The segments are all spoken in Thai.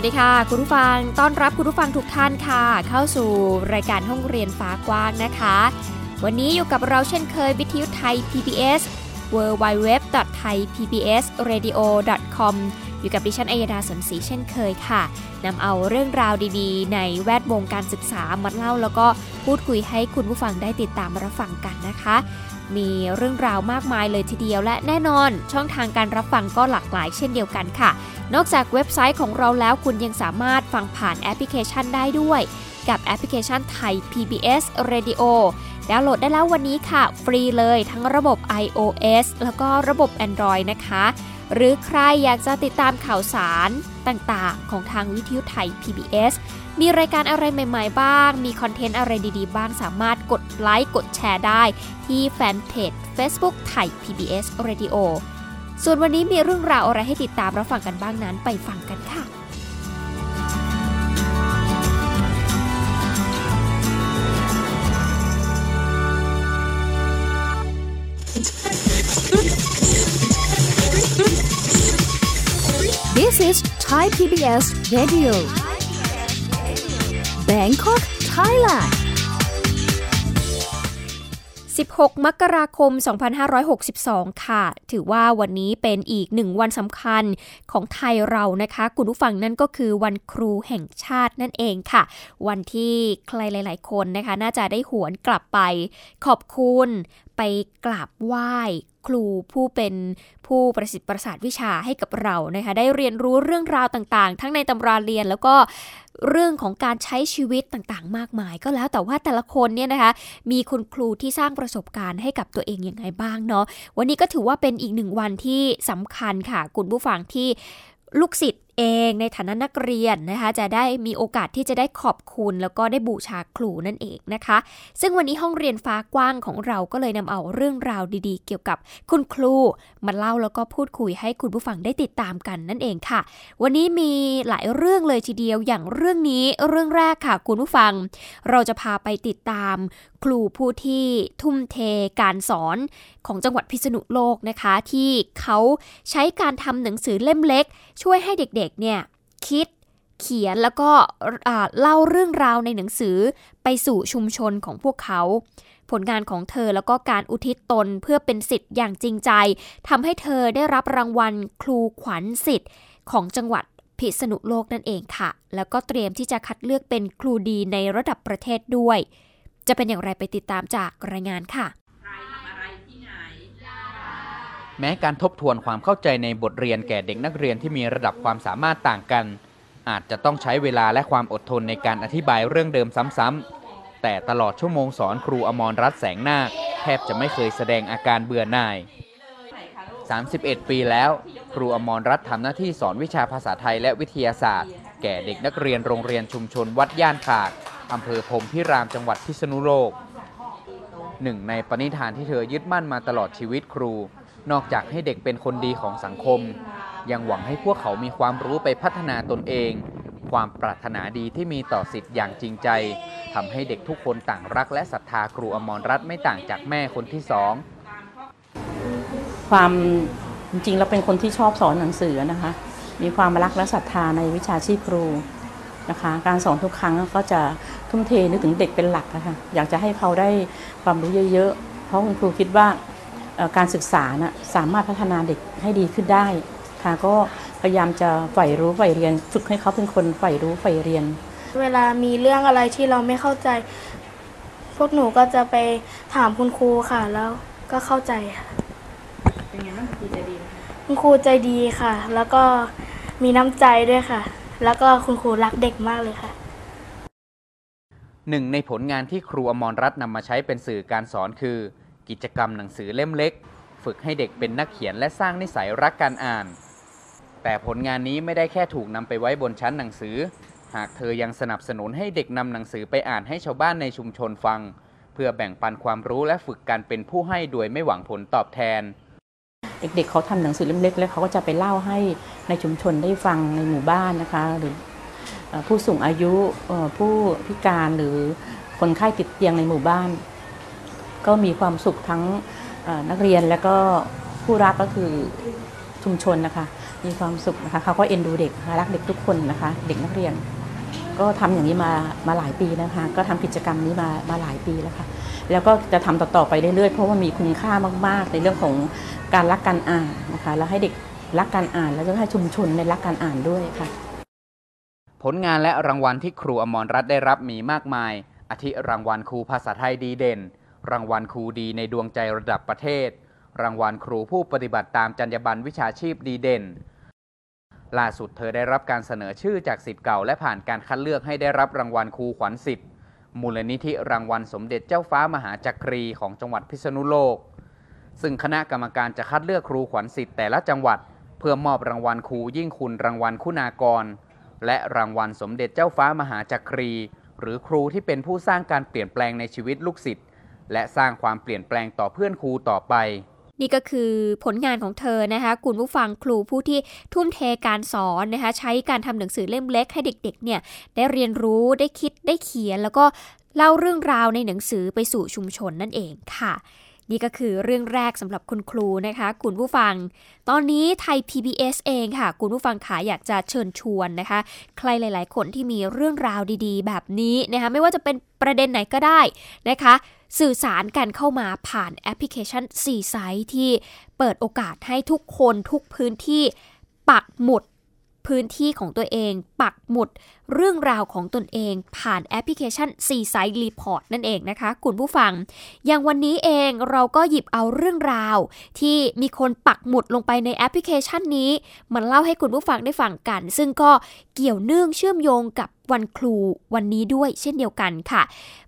วัสดีค่ะ คุณผู้ฟังต้อนรับคุณผู้ฟังทุกท่านค่ะ เข้าสู่รายการห้องเรียนฟ้ากว้างนะคะ วันนี้อยู่กับเราเช่นเคยวิทยุไทย PBS www.thaipbsradio.com อยู่กับดิฉันอัยดาสนศรีเช่นเคยค่ะนำเอาเรื่องราวดีๆ ในแวดวงการศึกษามาเล่าแล้วก็พูดคุยให้คุณผู้ฟังได้ติดตามรับฟังกันนะคะ มีเรื่องราวมากมายเลยทีเดียวและแน่นอน ช่องทางการรับฟังก็หลากหลายเช่นเดียวกันค่ะ นอกจากเว็บไซต์ของเราแล้วคุณยังสามารถฟังผ่านแอปพลิเคชันได้ด้วย กับแอปพลิเคชันไทย PBS Radio ดาวน์โหลดได้แล้ววันนี้ค่ะ ฟรีเลยทั้งระบบ iOS แล้วก็ระบบ Android นะคะ หรือใครอยากจะติดตามข่าวสารต่างๆ ของทางวิทยุ Thai PBS มีรายการอะไรใหม่ ๆ บ้าง มี content อะไรดีๆ บ้างสามารถกดไลค์กดแชร์ได้ที่แฟนเพจ Facebook Thai PBS Radio ส่วนวันนี้มีเรื่องราวอะไรให้ติดตามรับฟังกันบ้างนั้นไปฟังกันค่ะ This is Thai PBS Radio Bangkok Thailand 16 มกราคม 2562 ค่ะ ถือว่าวันนี้เป็นอีกหนึ่งวันสำคัญของไทยเรานะคะ คุณผู้ฟังนั่นก็คือวันครูแห่งชาตินั่นเองค่ะ วันที่ใครหลาย ๆ คนนะคะ น่าจะได้หวนกลับไปขอบคุณไปกราบไหว้ครูผู้เป็นผู้ประสิทธิ์ประสาทวิชาให้กับเรานะคะ ได้เรียนรู้เรื่องราวต่างๆ ทั้งในตำราเรียนแล้วก็ เรื่องของการใช้ชีวิตต่างๆ มากมาย ก็แล้วแต่ว่าแต่ละคนเนี่ยนะคะ มีคุณครูที่สร้างประสบการณ์ให้กับตัวเองอย่างไรบ้างเนาะวันนี้ก็ถือว่าเป็นอีกหนึ่งวันที่สำคัญค่ะ คุณผู้ฟังที่ลูกศิษย์ เองในฐานะนักเรียนนะคะจะได้มีโอกาสที่จะได้ขอบคุณ แล้วก็ได้บูชาครูนั่นเองนะคะ ซึ่งวันนี้ห้องเรียนฟ้ากว้างของเราก็เลยนำเอาเรื่องราวดีๆ เกี่ยวกับคุณครูมาเล่าแล้วก็พูดคุยให้คุณผู้ฟังได้ติดตามกันนั่นเองค่ะ วันนี้มีหลายเรื่องเลยทีเดียวอย่างเรื่องนี้เรื่องแรกค่ะคุณผู้ฟัง เราจะพาไปติดตามครูผู้ที่ทุ่มเทการสอนของจังหวัดพิษณุโลกนะคะ ที่เขาใช้การทำหนังสือเล่มเล็ก ช่วยให้เด็กๆเนี่ยคิดเขียนแล้วก็เล่าเรื่องราวในหนังสือไปสู่ชุมชนของพวกเขา ผลงานของเธอแล้วก็การอุทิศตนเพื่อเป็นสิทธิ์อย่างจริงใจทำให้เธอได้รับรางวัลครูขวัญสิทธิ์ของจังหวัดพิษณุโลกนั่นเองค่ะ แล้วก็เตรียมที่จะคัดเลือกเป็นครูดีในระดับประเทศด้วย จะเป็นอย่างไรไปติดตามจากรายงานค่ะ แม้การทบทวนความเข้าใจในบทเรียนแก่เด็กนักเรียนที่มีระดับความสามารถต่างกัน อาจจะต้องใช้เวลาและความอดทนในการอธิบายเรื่องเดิมซ้ำๆแต่ตลอดชั่วโมงสอนครูอมรรัตน์แสงนาคแทบจะไม่เคยแสดงอาการเบื่อหน่าย 31 ปีแล้ว ครูอมรรัตน์ทำหน้าที่สอนวิชาภาษาไทยและวิทยาศาสตร์ แก่เด็กนักเรียนโรงเรียนชุมชนวัดย่านขาก อำเภอพรมพิรามจังหวัดพิษณุโลกหนึ่งในปณิธานที่เธอยึดมั่นมาตลอดชีวิตครู นอกจากให้เด็กเป็นคนดีของสังคม ยังหวังให้พวกเขามีความรู้ไปพัฒนาตนเอง ความปรารถนาดีที่มีต่อสิทธิ์อย่างจริงใจทำให้เด็กทุกคนต่างรักและศรัทธาครูอมรรัตน์ไม่ต่างจากแม่คนที่สองความจริงๆเราเป็นคนที่ชอบสอนหนังสือนะคะ มีความรักและศรัทธาในวิชาชีพครู นะคะ การสอนทุกครั้งก็จะทุ่มเทนึกถึงเด็กเป็นหลักนะคะอยากจะให้เขาได้ความรู้เยอะๆ เพราะคุณครูคิดว่าการศึกษานะสามารถพัฒนาเด็กให้ดีขึ้นได้ค่ะก็พยายามจะใฝ่รู้ใฝ่เรียน ฝึกให้เขาเป็นคนใฝ่รู้ใฝ่เรียน เวลามีเรื่องอะไรที่เราไม่เข้าใจ พวกหนูก็จะไปถามคุณครูค่ะ แล้วก็เข้าใจค่ะเป็นไงบ้างครูใจดีไหมคุณครูใจดีค่ะ แล้วก็มีน้ำใจด้วยค่ะ แล้วก็คุณครูรักเด็กมากเลยค่ะ หนึ่งในผลงานที่ครูอมรรัตน์นำมาใช้เป็นสื่อการสอนคือ กิจกรรมหนังสือเล่มเล็ก ฝึกให้เด็กเป็นนักเขียนและสร้างนิสัยรักการอ่าน แต่ผลงานนี้ไม่ได้แค่ถูกนำไปไว้บนชั้นหนังสือ หากเธอยังสนับสนุนให้เด็กนำหนังสือไปอ่านให้ชาวบ้านในชุมชนฟัง เพื่อแบ่งปันความรู้และฝึกการเป็นผู้ให้โดยไม่หวังผลตอบแทน เด็กๆเขาทำหนังสือเล่มเล็กแล้วเขาก็จะไปเล่าให้ในชุมชนได้ฟังในหมู่บ้านนะคะ หรือผู้สูงอายุผู้พิการหรือคนไข้ติดเตียงในหมู่บ้าน ก็มีความสุขทั้งนักเรียนและก็ผู้รับก็คือชุมชนนะคะ มีความสุขนะคะเขาก็เอ็นดูเด็กรักเด็กทุกคนนะคะ เด็กนักเรียน ก็ทำอย่างนี้มามาหลายปีนะคะ ก็ทำกิจกรรมนี้มามาหลายปีแล้วค่ะ แล้วก็จะทำต่อๆไปเรื่อยๆ เพราะว่ามีคุณค่ามาก ๆ ในเรื่องของการรักการอ่านนะคะ แล้วให้เด็กรักการอ่าน แล้วก็ให้ชุมชนในรักการอ่านด้วยค่ะ ผลงานและรางวัลที่ครูอมรรัตน์ได้รับมีมากมาย อาทิรางวัลครูภาษาไทยดีเด่น รางวัลครูดีในดวงใจระดับประเทศ รางวัลครูผู้ปฏิบัติตามจรรยาบรรณวิชาชีพดีเด่นล่าสุดเธอได้รับการเสนอชื่อจากสิทธิ์เก่าและผ่านการคัดเลือกให้ได้รับรางวัลครูขวัญสิทธิ์ มูลนิธิรางวัลสมเด็จเจ้าฟ้ามหาจักรีของจังหวัดพิษณุโลก ซึ่งคณะกรรมการจะคัดเลือกครูขวัญสิทธิ์แต่ละจังหวัด เพื่อมอบรางวัลครูยิ่งคุณรางวัลคุณากร และรางวัลสมเด็จเจ้าฟ้ามหาจักรี หรือครูที่เป็นผู้สร้างการเปลี่ยนแปลงในชีวิตลูกศิษย์และสร้างความเปลี่ยนแปลงต่อเพื่อนครูต่อไป นี่ก็คือผลงานของเธอนะคะคุณผู้ฟังครูผู้ที่ทุ่มเทการสอนนะคะใช้การทำหนังสือเล่มเล็กให้เด็กๆเนี่ยได้เรียนรู้ได้คิดได้เขียน แล้วก็เล่าเรื่องราวในหนังสือไปสู่ชุมชนนั่นเองค่ะนี่ก็คือเรื่องแรกสำหรับคุณครูนะคะคุณผู้ฟัง ตอนนี้ไทย PBS เองค่ะ คุณผู้ฟังขาอยากจะเชิญชวนนะคะ ใครหลาย ๆ คนที่มีเรื่องราวดี ๆ แบบนี้นะคะ ไม่ว่าจะเป็นประเด็นไหนก็ได้นะคะ สื่อสารกันเข้ามาผ่านแอปพลิเคชัน C-Site ที่เปิดโอกาสให้ทุกคนทุกพื้นที่ปักหมุด พื้นที่ของตัวเอง ปักหมุดเรื่องราวของตนเอง ผ่านแอปพลิเคชัน C-Site Report นั่นเองนะคะคุณผู้ฟัง อย่างวันนี้เองเราก็หยิบเอาเรื่องราว ที่มีคนปักหมุดลงไปในแอปพลิเคชันนี้มันเล่าให้คุณผู้ฟังได้ฟังกัน ซึ่งก็เกี่ยวเนื่องเชื่อมโยงกับวันครูวันนี้ด้วยเช่นเดียวกันค่ะ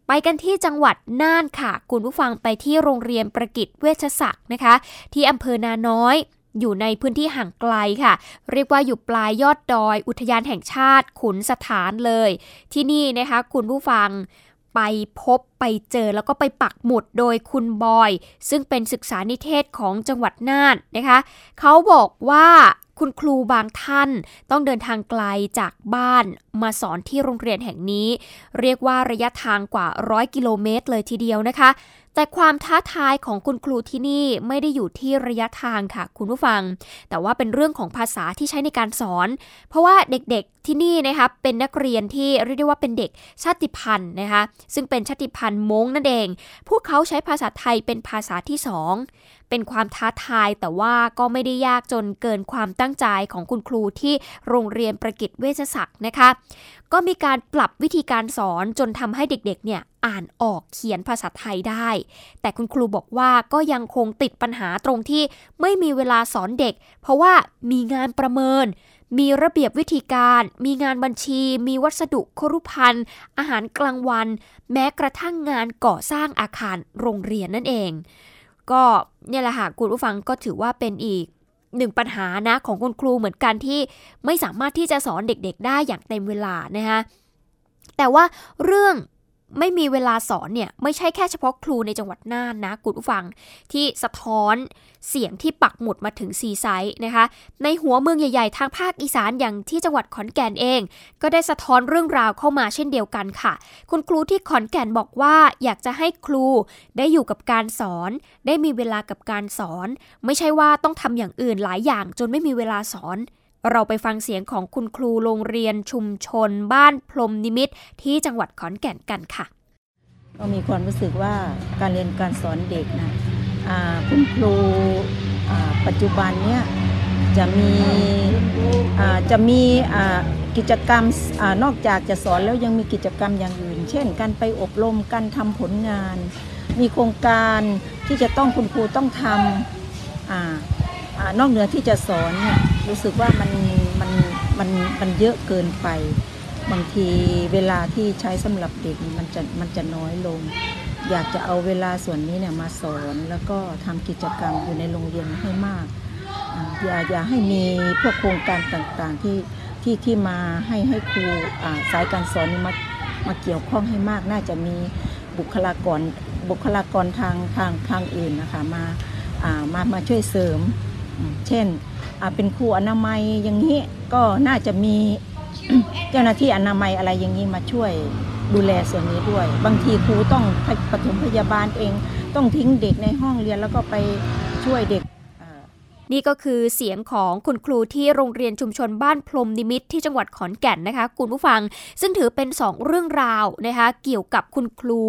ไปกันที่จังหวัดน่านค่ะ คุณผู้ฟังไปที่โรงเรียนประกิตเวชศักดิ์นะคะ ที่อำเภอนาน้อย อยู่ในพื้นที่ห่างไกลค่ะ เรียกว่าอยู่ปลายยอดดอย อุทยานแห่งชาติขุนสถานเลย ที่นี่นะคะ คุณผู้ฟังไปพบ ไปเจอแล้วก็ไปปักหมุดโดยคุณบอย ซึ่งเป็นศึกษานิเทศของจังหวัดน่านนะคะ เขาบอกว่าคุณครูบางท่านต้องเดินทางไกลจากบ้านมาสอนที่โรงเรียนแห่งนี้ เรียกว่าระยะทางกว่าร้อยกิโลเมตรเลยทีเดียวนะคะ แต่ความท้าทายของคุณครูที่นี่ไม่ได้อยู่ที่ระยะทางค่ะ คุณผู้ฟัง แต่ว่าเป็นเรื่องของภาษาที่ใช้ในการสอน เพราะว่าเด็กๆที่นี่นะคะเป็นนักเรียนที่เรียกได้ว่าเป็นเด็กชาติพันธุ์นะคะซึ่งเป็นชาติพันธุ์ม้งนั่นเอง พวกเขาใช้ภาษาไทยเป็นภาษาที่สอง เป็นความท้าทายแต่ว่าก็ไม่ได้ยากจนเกินความตั้งใจของคุณครูที่โรงเรียนประกิตเวชศักดิ์นะคะ ก็มีการปรับวิธีการสอนจนทำให้เด็กๆ เนี่ยอ่านออกเขียนภาษาไทยได้ แต่คุณครูบอกว่าก็ยังคงติดปัญหาตรงที่ไม่มีเวลาสอนเด็ก เพราะว่ามีงานประเมิน มีระเบียบวิธีการ มีงานบัญชี มีวัสดุครุภัณฑ์อาหารกลางวัน แม้กระทั่งงานก่อสร้างอาคารโรงเรียนนั่นเอง ก็เนี่ยแหละค่ะคุณผู้ฟังก็ถือว่าเป็นอีกหนึ่งปัญหานะของคุณครูเหมือนกันที่ไม่สามารถที่จะสอนเด็กๆ ได้อย่างเต็มเวลานะคะแต่ว่าเรื่อง ไม่มีเวลาสอนเนี่ยไม่ใช่แค่เฉพาะครูในจังหวัดน่านนะคุณผู้ฟัง ที่สะท้อนเสียงที่ปักหมุดมาถึงซีไซต์นะคะ ในหัวเมืองใหญ่ ๆ ทางภาคอีสานอย่างที่จังหวัดขอนแก่นเอง ก็ได้สะท้อนเรื่องราวเข้ามาเช่นเดียวกันค่ะ คุณครูที่ขอนแก่นบอกว่าอยากจะให้ครูได้อยู่กับการสอน ได้มีเวลากับการสอน ไม่ใช่ว่าต้องทำอย่างอื่นหลายอย่างจนไม่มีเวลาสอน เราไปฟังเสียงของคุณครูโรงเรียนชุมชน บ้านพรมนิมิตที่จังหวัดขอนแก่นกันค่ะก็มีความรู้สึกว่าการเรียนการสอนเด็กนะคุณครูปัจจุบันเนี่ยจะมีจะมีกิจกรรมอนอกจากจะสอนแล้วยังมีกิจกรรมอย่างอื่น เช่น การไปอบรมการทำผลงาน มีโครงการที่จะต้องคุณครูต้องทำ อนอกเหนือที่จะสอนเนี่ยรู้สึกว่ามันมันมันมันเยอะเกินไป บางทีเวลาที่ใช้สำหรับเด็กมันจะมันจะน้อยลง อยากจะเอาเวลาส่วนนี้เนี่ยมาสอนแล้วก็ทำกิจกรรมอยู่ในโรงเรียนให้มากอย่าอย่าให้มีพวกโครงการต่างๆที่ที่ที่มาให้ให้ครูสายการสอนมามาเกี่ยวข้องให้มาก น่าจะมีบุคลากรบุคลากรทางทางทางอื่นนะคะมามามาช่วยเสริม เช่นเป็นครูอนามัยอย่างนี้ก็น่าจะมีเจ้าหน้าที่อนามัยอะไรอย่างนี้มาช่วยดูแลส่วนนี้ด้วย บางทีครูต้องปฐมพยาบาลเอง ต้องทิ้งเด็กในห้องเรียนแล้วก็ไปช่วยเด็ก นี่ก็คือเสียงของคุณครูที่โรงเรียนชุมชนบ้านพรมนิมิตที่จังหวัดขอนแก่นนะคะคุณผู้ฟัง ซึ่งถือเป็น 2 เรื่องราวนะคะเกี่ยวกับคุณครู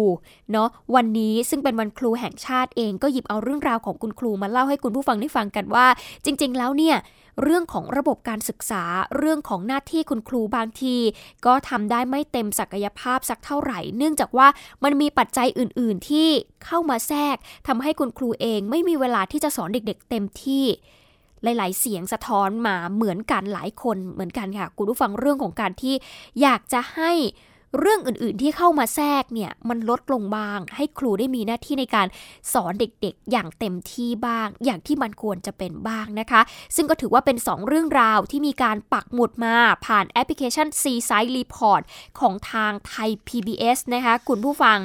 เนาะวันนี้ซึ่งเป็นวันครูแห่งชาติเองก็หยิบเอาเรื่องราวของคุณครูมาเล่าให้คุณผู้ฟังได้ฟังกันว่า จริง ๆ แล้วเนี่ย เรื่องของระบบการศึกษาเรื่องของหน้าที่คุณครูบางที ก็ทำได้ไม่เต็มศักยภาพสักเท่าไหร่ เนื่องจากว่ามันมีปัจจัยอื่น ๆ ที่เข้ามาแทรกทำให้คุณครูเองไม่มีเวลาที่จะสอนเด็ก ๆ เต็มที่หลาย ๆ เสียงสะท้อนมาเหมือนกันหลายคนเหมือนกันค่ะ คุณผู้ฟังเรื่องของการที่อยากจะให้ เรื่องอื่นๆที่เข้ามาแทรกเนี่ยมันลดลงบ้าง ให้ครูได้มีหน้าที่ในการสอนเด็กๆ อย่างเต็มที่บ้าง อย่างที่มันควรจะเป็นบ้างนะคะ ซึ่งก็ถือว่าเป็น 2 เรื่องราวที่มีการปักหมุดมาผ่านแอปพลิเคชัน C-Site Report ของทางไทย PBS นะคะคุณผู้ฟัง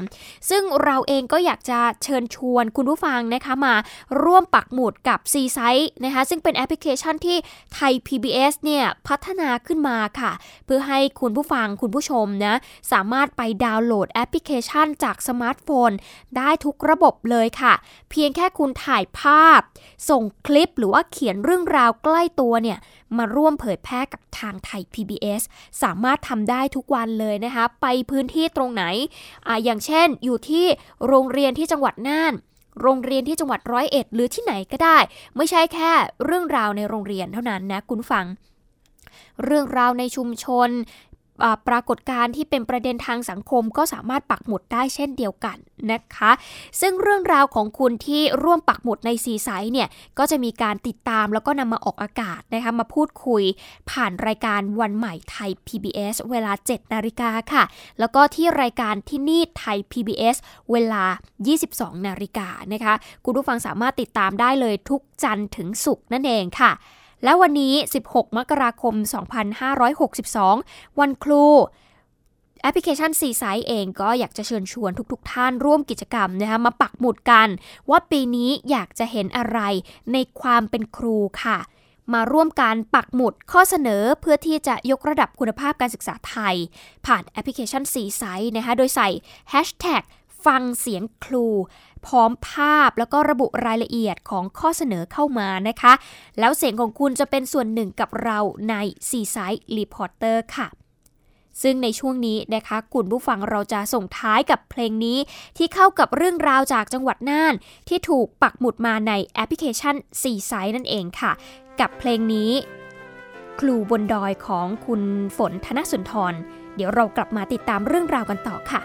ซึ่งเราเองก็อยากจะเชิญชวนคุณผู้ฟังนะคะมาร่วมปักหมุดกับ C-Site นะคะซึ่งเป็นแอปพลิเคชันที่ Thai PBS เนี่ยพัฒนาขึ้นมาค่ะ เพื่อให้คุณผู้ฟังคุณผู้ชมนะสามารถไปดาวน์โหลดแอปพลิเคชันจากสมาร์ทโฟน ได้ทุกระบบเลยค่ะ เพียงแค่คุณถ่ายภาพ ส่งคลิปหรือว่าเขียนเรื่องราวใกล้ตัวเนี่ยมาร่วมเผยแพร่กับทางไทย PBS สามารถทำได้ทุกวันเลยนะคะ ไปพื้นที่ตรงไหนออย่างเช่นอยู่ที่โรงเรียนที่จังหวัดน่านโรงเรียนที่จังหวัดร้อยเอ็ดหรือที่ไหนก็ได้ ไม่ใช่แค่เรื่องราวในโรงเรียนเท่านั้นนะคุณฟัง เรื่องราวในชุมชน ปรากฏการณ์ที่เป็นประเด็นทางสังคมก็สามารถปักหมุดได้เช่นเดียวกันนะคะ ซึ่งเรื่องราวของคุณที่ร่วมปักหมุดในซีไซส์เนี่ยก็จะมีการติดตามแล้วก็นำมาออกอากาศนะคะมาพูดคุยผ่านรายการวันใหม่ไทย PBS เวลา 7 นาฬิกาค่ะ แล้วก็ที่รายการที่นี่ไทย PBS เวลา 22 นาฬิกานะคะ คุณผู้ฟังสามารถติดตามได้เลยทุกจันทร์ถึงศุกร์นั่นเองค่ะ และวันนี้ 16 มกราคม 2562 วันครูแอปพลิเคชันซีไซเองก็อยากจะเชิญชวนทุกๆท่านร่วมกิจกรรมนะคะมาปักหมุดกัน ว่าปีนี้อยากจะเห็นอะไรในความเป็นครูค่ะ มาร่วมการปักหมุดข้อเสนอเพื่อที่จะยกระดับคุณภาพการศึกษาไทย ผ่านแอปพลิเคชันซีไซนะคะโดยใส่ hashtag ฟังเสียงครู พร้อมภาพแล้วก็ระบุรายละเอียดของข้อเสนอเข้ามานะคะ แล้วเสียงของคุณจะเป็นส่วนหนึ่งกับเราใน Seaside Reporter ค่ะซึ่งในช่วงนี้นะคะคุณผู้ฟังเราจะส่งท้ายกับเพลงนี้ที่เข้ากับเรื่องราวจากจังหวัดน่าน ที่ถูกปักหมุดมาในแอปพลิเคชัน Seaside นั่นเองค่ะ กับเพลงนี้ครูบนดอยของคุณฝนธนสุนทร เดี๋ยวเรากลับมาติดตามเรื่องราวกันต่อค่ะ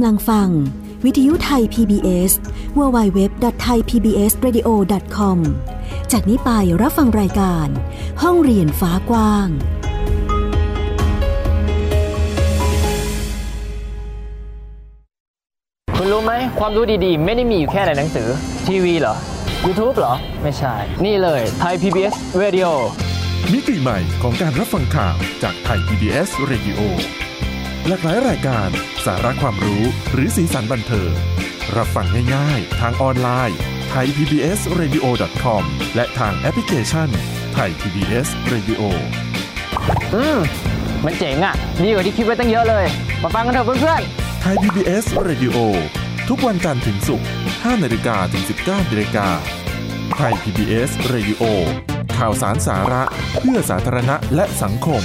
ำลังฟัง วิทยุไทย PBS www.thaipbsradio.com จากนี้ไปรับฟังรายการ ห้องเรียนฟ้ากว้าง คุณรู้ไหม ความรู้ดีๆ ไม่ได้มีอยู่แค่ในหนังสือ ทีวีเหรอ YouTube เหรอ ไม่ใช่ นี่เลยไทย PBS Radio มิติใหม่ของการรับฟังข่าวจากไทย PBS Radio หลากหลายรายการสาระความรู้หรือสีสันบันเทิงรับฟังง่ายๆ ทางออนไลน์ไทย PBS Radio com และทางแอปพลิเคชันไทย PBS Radio อืมมันเจ๋งอะ่ะ ดีกว่าที่คิดไว้ตั้งเยอะเลย มาฟังกันเถอะเพื่อนไทย PBS Radio ทุกวันจันทร์ถึงศุกร์5นาฬิกาถึง 19นาฬิกาไทย PBS Radio ข่าวสารสาระเพื่อสาธารณะและสังคม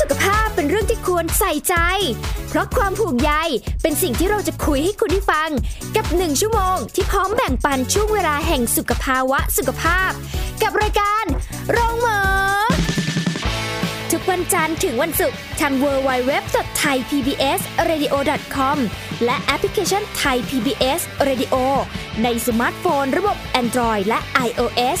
สุขภาพเป็นเรื่องที่ควรใส่ใจ เพราะความผูกใยเป็นสิ่งที่เราจะคุยให้คุณได้ฟัง กับหนึ่งชั่วโมงที่พร้อมแบ่งปันช่วงเวลาแห่งสุขภาวะสุขภาพ กับรายการโรงหมอ ทุกวันจันทร์ถึงวันศุกร์ทาง www.thaipbsradio.com และแอปพลิเคชัน Thai PBS Radio ในสมาร์ทโฟนระบบ Android และ iOS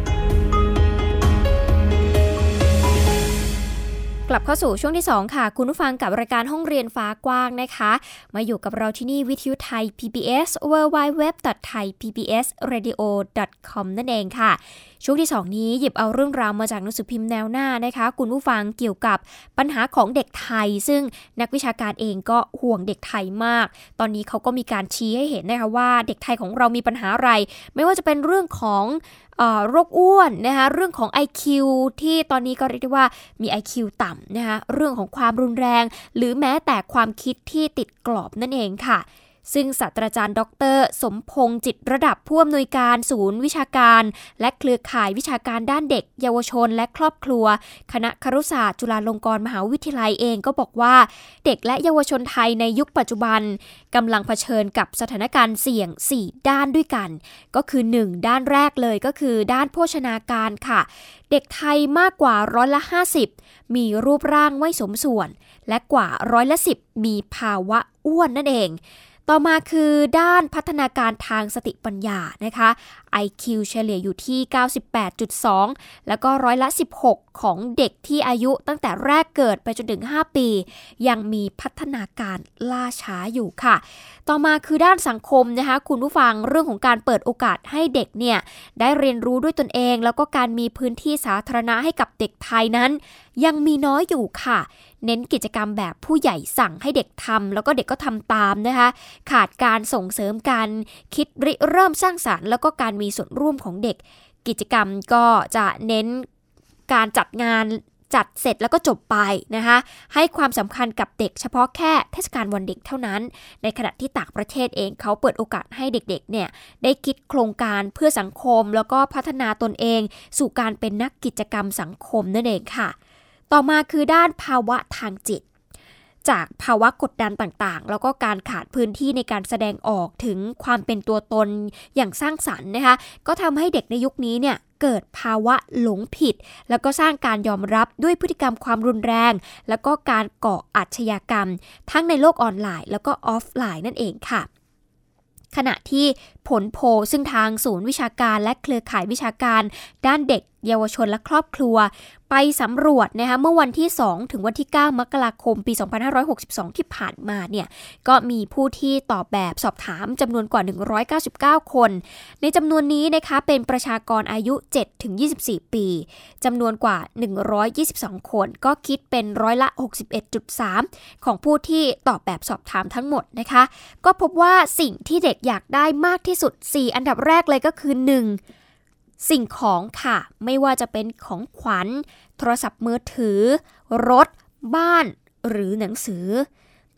กลับเข้าสู่ช่วงที่ 2 ค่ะ คุณผู้ฟังกับรายการห้องเรียนฟ้ากว้างนะคะ มาอยู่กับเราที่นี่วิทยุไทย PBS www.thaipbsradio.com นั่นเองค่ะ ช่วงที่ 2 นี้หยิบเอาเรื่องราวมาจากหนังสือพิมพ์แนวหน้านะคะ คุณผู้ฟังเกี่ยวกับปัญหาของเด็กไทย ซึ่งนักวิชาการเองก็ห่วงเด็กไทยมาก ตอนนี้เขาก็มีการชี้ให้เห็นนะคะว่าเด็กไทยของเรามีปัญหาอะไร ไม่ว่าจะเป็นเรื่องของโรคอ้วนนะคะเรื่องของ IQ ที่ตอนนี้ก็เรียกได้ว่ามี IQ ต่ำนะคะเรื่องของความรุนแรง หรือแม้แต่ความคิดที่ติดกรอบนั่นเองค่ะ ซึ่งศาสตราจารย์ ดร สมพงษ์จิตระดับผู้อำนวยการศูนย์วิชาการ และเครือข่ายวิชาการด้านเด็ก เยาวชน และครอบครัว คณะครุศาสตร์จุฬาลงกรณ์มหาวิทยาลัยเองก็บอกว่า เด็กและเยาวชนไทยในยุคปัจจุบันกำลังเผชิญกับสถานการณ์เสี่ยง 4 ด้านด้วยกัน ก็คือ 1 ด้านแรกเลยก็คือ ด้านโภชนาการค่ะ เด็กไทยมากกว่าร้อยละ 50 มีรูปร่างไม่สมส่วน และกว่าร้อยละ 10 มีภาวะอ้วนนั่นเอง ต่อมาคือด้านพัฒนาการทางสติปัญญานะคะ IQ เฉลี่ยอยู่ที่ 98.2 แล้วก็ร้อยละ 16 ของเด็กที่อายุตั้งแต่แรกเกิดไปจนถึง 5 ปี ยังมีพัฒนาการล่าช้าอยู่ค่ะ ต่อมาคือด้านสังคมนะคะ คุณผู้ฟังเรื่องของการเปิดโอกาสให้เด็กเนี่ย ได้เรียนรู้ด้วยตนเอง แล้วก็การมีพื้นที่สาธารณะให้กับเด็กไทยนั้น ยังมีน้อยอยู่ค่ะ เน้นกิจกรรมแบบผู้ใหญ่สั่งให้เด็กทำแล้วก็เด็กก็ทำตามนะคะ ขาดการส่งเสริมการคิดริเริ่มสร้างสารรค์ แล้วก็การมีส่วนร่วมของเด็ก กิจกรรมก็จะเน้นการจัดงานจัดเสร็จแล้วก็จบไปนะคะ ให้ความสำคัญกับเด็กเฉพาะแค่เทศกาลวันเด็กเท่านั้น ในขณะที่ต่างประเทศเองเขาเปิดโอกาสให้เด็กๆเนี่ยได้คิดโครงการเพื่อสังคม แล้วก็พัฒนาตนเอง สู่การเป็นนักกิจกรรมสังคมนั่นเองค่ะ ต่อมาคือด้านภาวะทางจิต จากภาวะกดดันต่างๆ แล้วก็การขาดพื้นที่ในการแสดงออกถึงความเป็นตัวตนอย่างสร้างสรรค์นะคะ ก็ทำให้เด็กในยุคนี้เนี่ยเกิดภาวะหลงผิด แล้วก็สร้างการยอมรับด้วยพฤติกรรมความรุนแรง แล้วก็การก่ออาชญากรรม ทั้งในโลกออนไลน์ แล้วก็ออฟไลน์นั่นเองค่ะ ขณะที่ผลโพลซึ่งทางศูนย์วิชาการและเครือข่ายวิชาการ ด้านเด็ก เยาวชนและครอบครัว ไปสำรวจนะคะเมื่อวันที่ 2 ถึงวันที่ 9 มกราคมปี 2562 ที่ผ่านมาเนี่ยก็มีผู้ที่ตอบแบบสอบถามจำนวนกว่า 199 คน ในจำนวนนี้นะคะเป็นประชากรอายุ 7 ถึง 24 ปีจำนวนกว่า 122 คน ก็คิดเป็นร้อยละ 61.3 ของผู้ที่ตอบแบบสอบถามทั้งหมดนะคะ ก็พบว่าสิ่งที่เด็กอยากได้มากที่สุด 4 อันดับแรกเลยก็คือ 1 สิ่งของค่ะ ไม่ว่าจะเป็นของขวัญ โทรศัพท์มือถือ รถ บ้าน หรือหนังสือ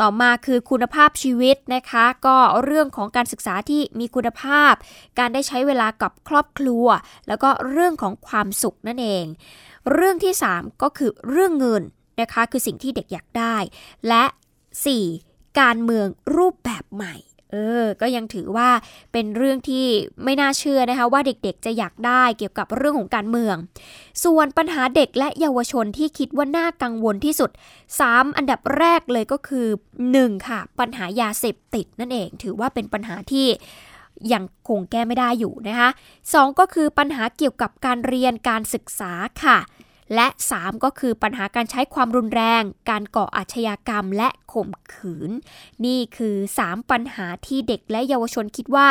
ต่อมาคือคุณภาพชีวิตนะคะ ก็เรื่องของการศึกษาที่มีคุณภาพ การได้ใช้เวลากับครอบครัว แล้วก็เรื่องของความสุขนั่นเอง เรื่องที่ 3 ก็คือเรื่องเงินนะคะ คือสิ่งที่เด็กอยากได้ และ 4. การเมืองรูปแบบใหม่ เออ ก็ยังถือว่าเป็นเรื่องที่ไม่น่าเชื่อนะคะว่าเด็กๆจะอยากได้เกี่ยวกับเรื่องของการเมือง ส่วนปัญหาเด็กและเยาวชนที่คิดว่าน่ากังวลที่สุด 3 อันดับแรกเลยก็คือ 1. ค่ะ ปัญหายาเสพติดนั่นเอง ถือว่าเป็นปัญหาที่ยังคงแก้ไม่ได้อยู่นะคะ 2 ก็คือปัญหาเกี่ยวกับการเรียนการศึกษาค่ะ และ 3 ก็คือปัญหาการใช้ความรุนแรง การก่ออาชญากรรมและข่มขืน นี่คือ 3 ปัญหาที่เด็กและเยาวชนคิดว่า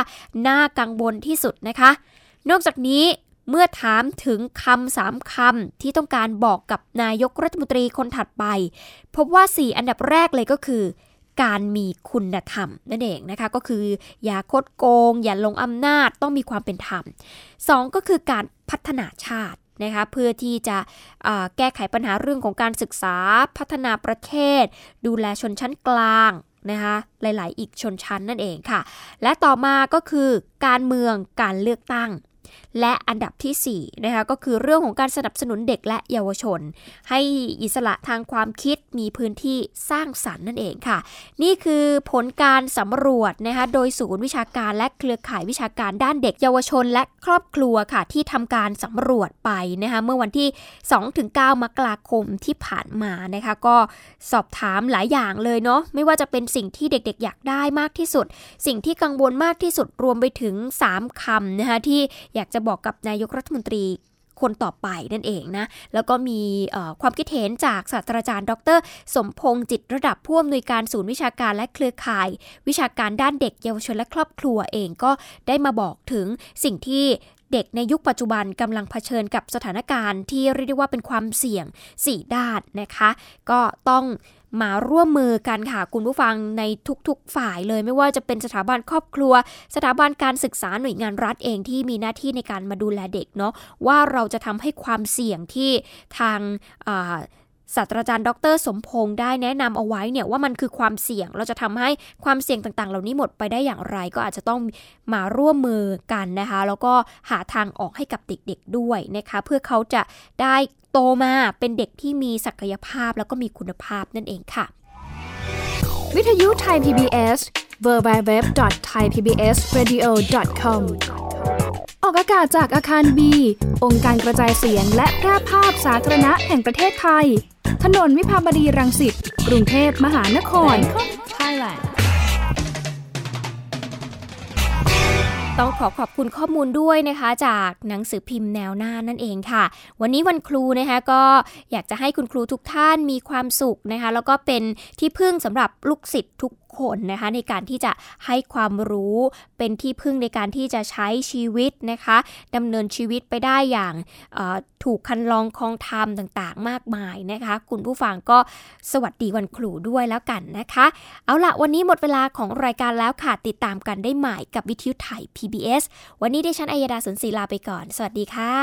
น่ากังวลที่สุดนะคะ นอกจากนี้เมื่อถามถึงคำสามคำที่ต้องการบอกกับนายกรัฐมนตรีคนถัดไป พบว่า 4 อันดับแรกเลยก็คือการมีคุณธรรมนั่นเองนะคะก็คือ อย่าคดโกง อย่าลงอำนาจต้องมีความเป็นธรรม 2 ก็คือการพัฒนาชาติ นะคะเพื่อที่จะแก้ไขปัญหาเรื่องของการศึกษาพัฒนาประเทศ ดูแลชนชั้นกลางนะคะหลาย ๆ อีกชนชั้นนั่นเองค่ะ และต่อมาก็คือการเมืองการเลือกตั้ง และอันดับที่4นะคะก็คือเรื่องของการสนับสนุนเด็กและเยาวชน ให้อิสระทางความคิดมีพื้นที่สร้างสรรค์นั่นเองค่ะ นี่คือผลการสำรวจนะคะโดยศูนย์วิชาการและเครือข่ายวิชาการด้านเด็กเยาวชน และครอบครัวค่ะที่ทำการสำรวจไปนะคะเมื่อวันที่ 2-9 มกราคมที่ผ่านมานะคะก็สอบถามหลายอย่างเลยเนาะไม่ว่าจะเป็นสิ่งที่เด็กๆ อยากได้มากที่สุด สิ่งที่กังวลมากที่สุดรวมไปถึง 3คำนะคะที่อยากจะบอกกับนายกรัฐมนตรีคนต่อไปนั่นเองนะ แล้วก็มีความคิดเห็นจากศาสตราจารย์ ดร สมพงษ์จิตระดับผู้อำนวยการศูนย์วิชาการและเครือข่าย วิชาการด้านเด็กเยาวชนและครอบครัวเองก็ได้มาบอกถึงสิ่งที่ เด็กในยุคปัจจุบันกำลังเผชิญกับสถานการณ์ที่เรียกได้ว่าเป็นความเสี่ยง 4 ด้านนะคะ ก็ต้องมาร่วมมือกันค่ะคุณผู้ฟังในทุกๆฝ่ายเลยไม่ว่าจะเป็นสถาบันครอบครัว สถาบันการศึกษาหน่วยงานรัฐเองที่มีหน้าที่ในการมาดูแลเด็กเนาะว่าเราจะทำให้ความเสี่ยงที่ทาง ศาสตราจารย์ดร สมพงษ์ได้แนะนำเอาไว้เนี่ยว่ามันคือความเสี่ยงเราจะทำให้ความเสี่ยงต่างๆ เหล่านี้หมดไปได้อย่างไร ก็อาจจะต้องมาร่วมมือกันนะคะ แล้วก็หาทางออกให้กับเด็กๆด้วยนะคะ เพื่อเขาจะได้โตมาเป็นเด็กที่มีศักยภาพแล้วก็มีคุณภาพนั่นเองค่ะ วิทยุไทย PBS www.thaipbsradio.com ออกอากาศจากอาคารบี องค์การกระจายเสียงและแพร่ภาพสาธารณะแห่งประเทศไทย ถนนวิภาวดีรังสิต กรุงเทพมหานคร Thailand ต้องขอขอบคุณข้อมูลด้วยนะคะ จากหนังสือพิมพ์แนวหน้านั่นเองค่ะ วันนี้วันครูนะคะก็อยากจะให้คุณครูทุกท่านมีความสุขนะคะ แล้วก็เป็นที่พึ่งสำหรับลูกศิษย์ทุกคนนะคะ ในการที่จะให้ความรู้เป็นที่พึ่งในการที่จะใช้ชีวิตนะคะดำเนินชีวิตไปได้อย่างถูกคันลองคองธรรมต่างๆ มากมายนะคะ คุณผู้ฟังก็สวัสดีวันครูด้วยแล้วกันนะคะ เอาละวันนี้หมดเวลาของรายการแล้วค่ะติดตามกันได้ใหม่กับวิทยุไทย PBS วันนี้ดิฉันอัยดาสนศรีลาไปก่อน สวัสดีค่ะ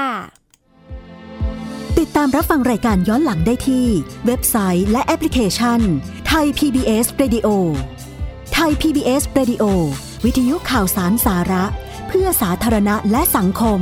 ติดตามรับฟังรายการย้อนหลังได้ที่ เว็บไซต์และแอปพลิเคชันไทย PBS Radio ไทย PBS Radio วิทยุข่าวสารสาระ เพื่อสาธารณะและสังคม